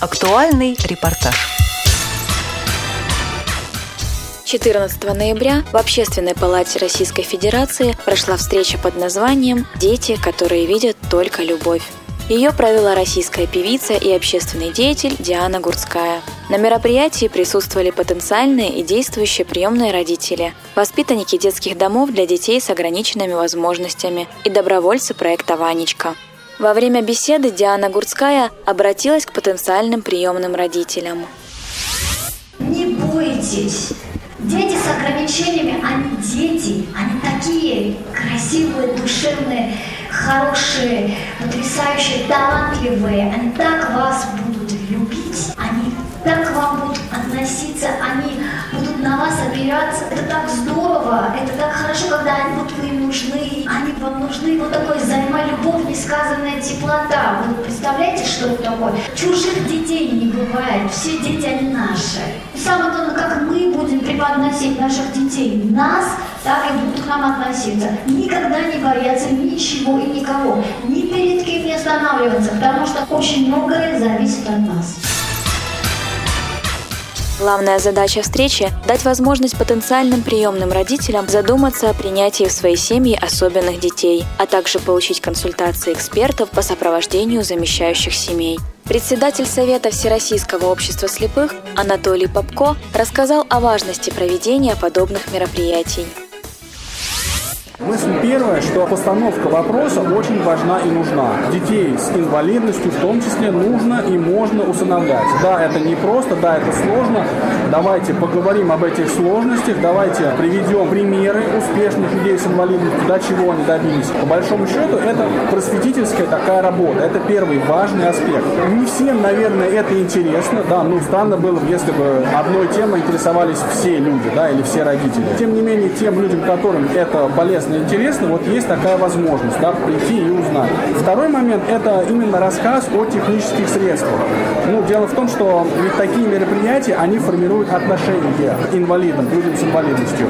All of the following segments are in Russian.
Актуальный репортаж. 14 ноября в Общественной палате Российской Федерации прошла встреча под названием «Дети, которые видят только любовь». Ее провела российская певица и общественный деятель Диана Гурцкая. На мероприятии присутствовали потенциальные и действующие приемные родители, воспитанники детских домов для детей с ограниченными возможностями и добровольцы проекта «Ванечка». Во время беседы Диана Гурцкая обратилась к потенциальным приемным родителям. Не бойтесь. Дети с ограничениями, они дети, они такие красивые, душевные, хорошие, потрясающие, талантливые. Они так вас будут любить, они так к вам будут относиться, они на вас опираться. Это так здорово, это так хорошо, когда они будут им нужны, они вам нужны. Вот такой взаимолюбовь, несказанная теплота. Вы представляете, что это такое? Чужих детей не бывает, все дети они наши. Самое главное, как мы будем преподносить наших детей, нас, так и будут к нам относиться. Никогда не бояться ничего и никого, ни перед кем не останавливаться, потому что очень многое зависит от нас. Главная задача встречи – дать возможность потенциальным приемным родителям задуматься о принятии в свои семьи особенных детей, а также получить консультации экспертов по сопровождению замещающих семей. Председатель Совета Всероссийского общества слепых Анатолий Попко рассказал о важности проведения подобных мероприятий. Мысль первая, что постановка вопроса очень важна и нужна. Детей с инвалидностью в том числе нужно и можно усыновлять. Да, это не просто, да, это сложно. Давайте поговорим об этих сложностях, давайте приведем примеры успешных людей с инвалидностью, до чего они добились. По большому счету, это просветительская такая работа. Это первый важный аспект. Не всем, наверное, это интересно. Да, ну странно было бы, если бы одной темой интересовались все люди, да, или все родители. Тем не менее, тем людям, которым это полезно интересно, интересно, вот есть такая возможность, да, прийти и узнать. Второй момент – это именно рассказ о технических средствах. Ну, дело в том, что ведь такие мероприятия, они формируют отношения к инвалидам, к людям с инвалидностью.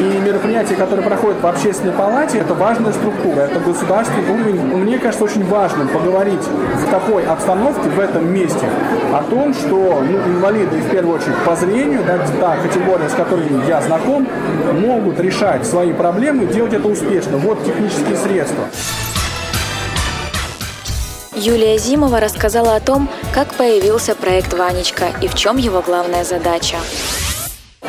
И мероприятия, которые проходят в общественной палате, это важная структура, это государственный уровень. Мне кажется, очень важным поговорить в такой обстановке, в этом месте, о том, что ну, инвалиды, в первую очередь, по зрению, да, та категория, с которой я знаком, могут решать свои проблемы, делать это успешно. Вот технические средства. Юлия Зимова рассказала о том, как появился проект «Ванечка» и в чем его главная задача.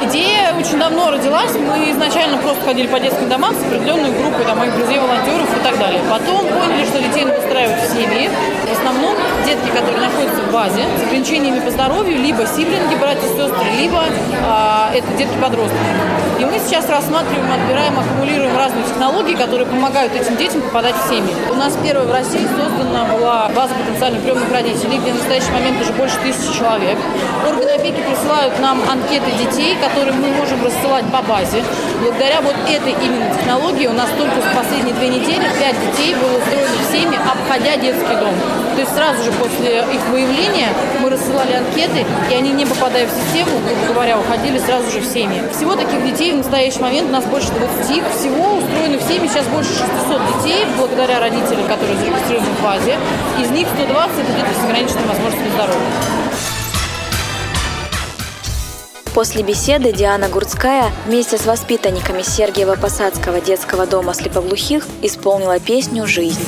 Идея очень давно родилась. Мы изначально просто ходили по детским домам с определенной группой там, моих друзей, волонтеров и так далее. Потом поняли, что детей надо устраивать в семьи. В основном детки, которые находятся в базе с ограничениями по здоровью, либо сиблинги, братья и сестры, либо а, это детки-подростки. И мы сейчас рассматриваем, отбираем, аккумулируем разные технологии, которые помогают этим детям попадать в семьи. У нас первая в России создана была база потенциальных приемных родителей, где в настоящий момент уже больше тысячи человек. Органы опеки присылают нам анкеты детей, которые мы можем рассылать по базе. Благодаря вот этой именно технологии у нас только за последние две недели пять детей было устроено в семьи, обходя детский дом. То есть сразу же после их выявления мы рассылали анкеты, и они, не попадая в систему, грубо говоря, уходили сразу же в семьи. Всего таких детей в настоящий момент у нас больше 20. Всего устроено в семьи сейчас больше 600 детей, благодаря родителям, которые зарегистрированы в базе. Из них 120 это дети с ограниченными возможностями здоровья. После беседы Диана Гурцкая вместе с воспитанниками Сергиева-Посадского детского дома слепоглухих исполнила песню «Жизнь».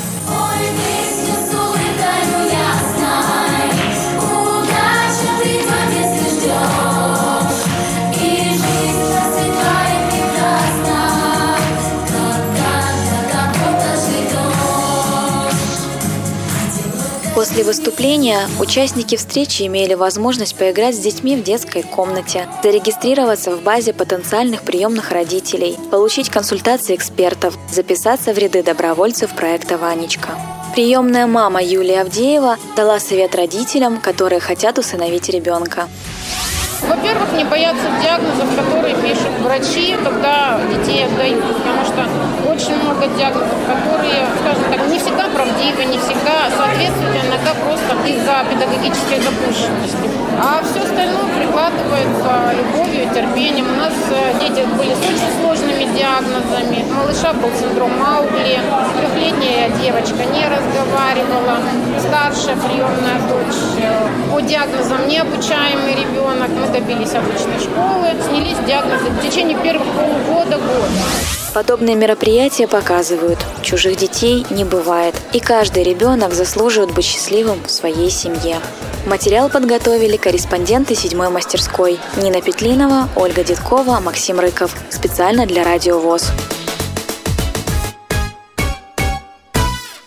После выступления участники встречи имели возможность поиграть с детьми в детской комнате, зарегистрироваться в базе потенциальных приемных родителей, получить консультации экспертов, записаться в ряды добровольцев проекта «Ванечка». Приемная мама Юлия Авдеева дала совет родителям, которые хотят усыновить ребенка. Во-первых, не бояться диагнозов, которые пишут врачи, когда детей отдают, потому что очень много диагнозов, которые, скажем так, не всегда правдивы, не всегда соответствуют иногда просто из-за педагогической запущенности. А все остальное прикладывается любовью и терпением. У нас э, дети были с очень сложными диагнозами. У малыша был синдром Маугли, трехлетняя девочка не разговаривала, старшая приемная дочь по диагнозам необучаемый ребенок. Мы добились обычной школы, снялись диагнозы в течение первых полугода-года. Подобные мероприятия показывают, чужих детей не бывает, и каждый ребенок заслуживает быть счастливым в своей семье. Материал подготовили корреспонденты седьмой мастерской Нина Петлинова, Ольга Дедкова, Максим Рыков. Специально для Радио ВОЗ.